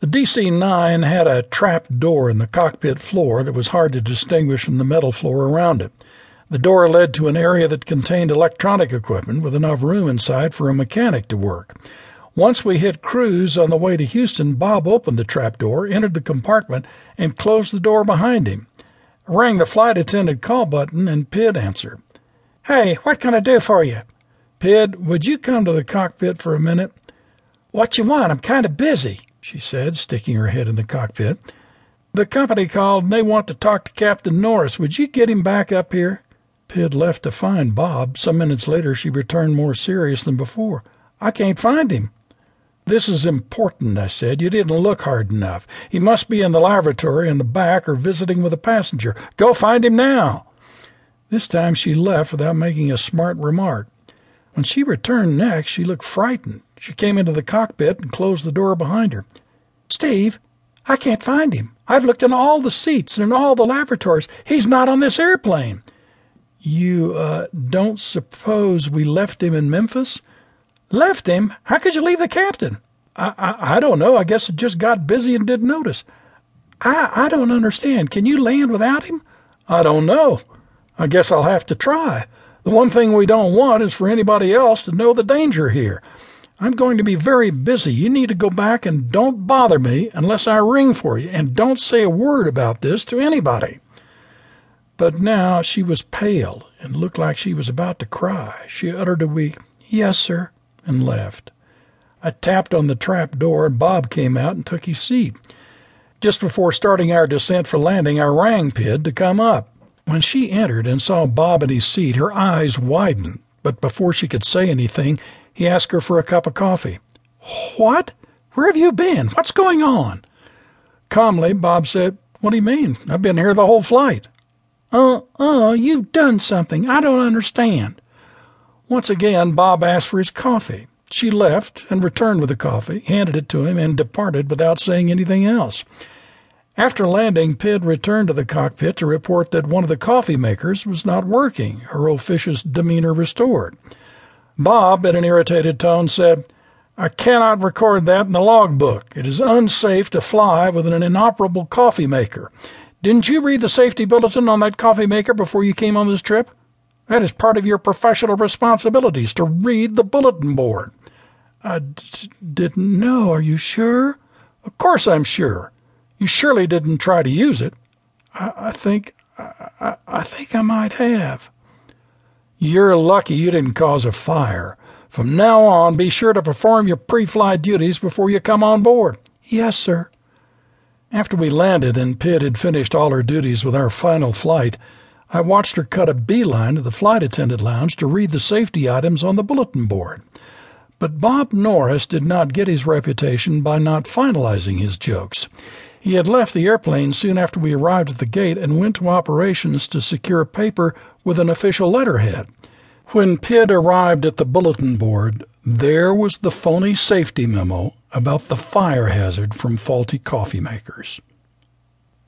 The DC 9 had a trap door in the cockpit floor that was hard to distinguish from the metal floor around it. The door led to an area that contained electronic equipment with enough room inside for a mechanic to work. Once we hit cruise on the way to Houston, Bob opened the trap door, entered the compartment, and closed the door behind him. I rang the flight attendant call button, and Pid answered. Hey, what can I do for you? Pid, would you come to the cockpit for a minute? What you want? I'm kind of busy, she said, sticking her head in the cockpit. The company called and they want to talk to Captain Norris. Would you get him back up here? Pid left to find Bob. Some minutes later, she returned more serious than before. I can't find him. This is important, I said. You didn't look hard enough. He must be in the lavatory in the back or visiting with a passenger. Go find him now. This time she left without making a smart remark. When she returned next, she looked frightened. She came into the cockpit and closed the door behind her. Steve, I can't find him. I've looked in all the seats and in all the lavatories. He's not on this airplane. You uh, don't suppose we left him in Memphis? Left him? How could you leave the captain? I, I, I don't know. I guess it just got busy and didn't notice. I, I don't understand. Can you land without him? I don't know. I guess I'll have to try. The one thing we don't want is for anybody else to know the danger here. I'm going to be very busy. You need to go back and don't bother me unless I ring for you, and don't say a word about this to anybody. But now she was pale and looked like she was about to cry. She uttered a weak, Yes, sir, and left. I tapped on the trap door, and Bob came out and took his seat. Just before starting our descent for landing, I rang Pid to come up. When she entered and saw Bob in his seat, her eyes widened, but before she could say anything, he asked her for a cup of coffee. What? Where have you been? What's going on? Calmly, Bob said, What do you mean? I've been here the whole flight. Uh, uh, you've done something. I don't understand. Once again, Bob asked for his coffee. She left and returned with the coffee, handed it to him, and departed without saying anything else. After landing, Pid returned to the cockpit to report that one of the coffee makers was not working, her officious demeanor restored. Bob, in an irritated tone, said, I cannot record that in the logbook. It is unsafe to fly with an inoperable coffee maker. Didn't you read the safety bulletin on that coffee maker before you came on this trip? That is part of your professional responsibilities to read the bulletin board. I d- didn't know. Are you sure? Of course I'm sure. You surely didn't try to use it. I, I think I, I think I might have. You're lucky you didn't cause a fire. From now on, be sure to perform your pre-flight duties before you come on board. Yes, sir. After we landed and Pid had finished all her duties with our final flight, I watched her cut a beeline to the flight attendant lounge to read the safety items on the bulletin board. But Bob Norris did not get his reputation by not finalizing his jokes. He had left the airplane soon after we arrived at the gate and went to operations to secure paper with an official letterhead. When Pid arrived at the bulletin board, there was the phony safety memo about the fire hazard from faulty coffee makers.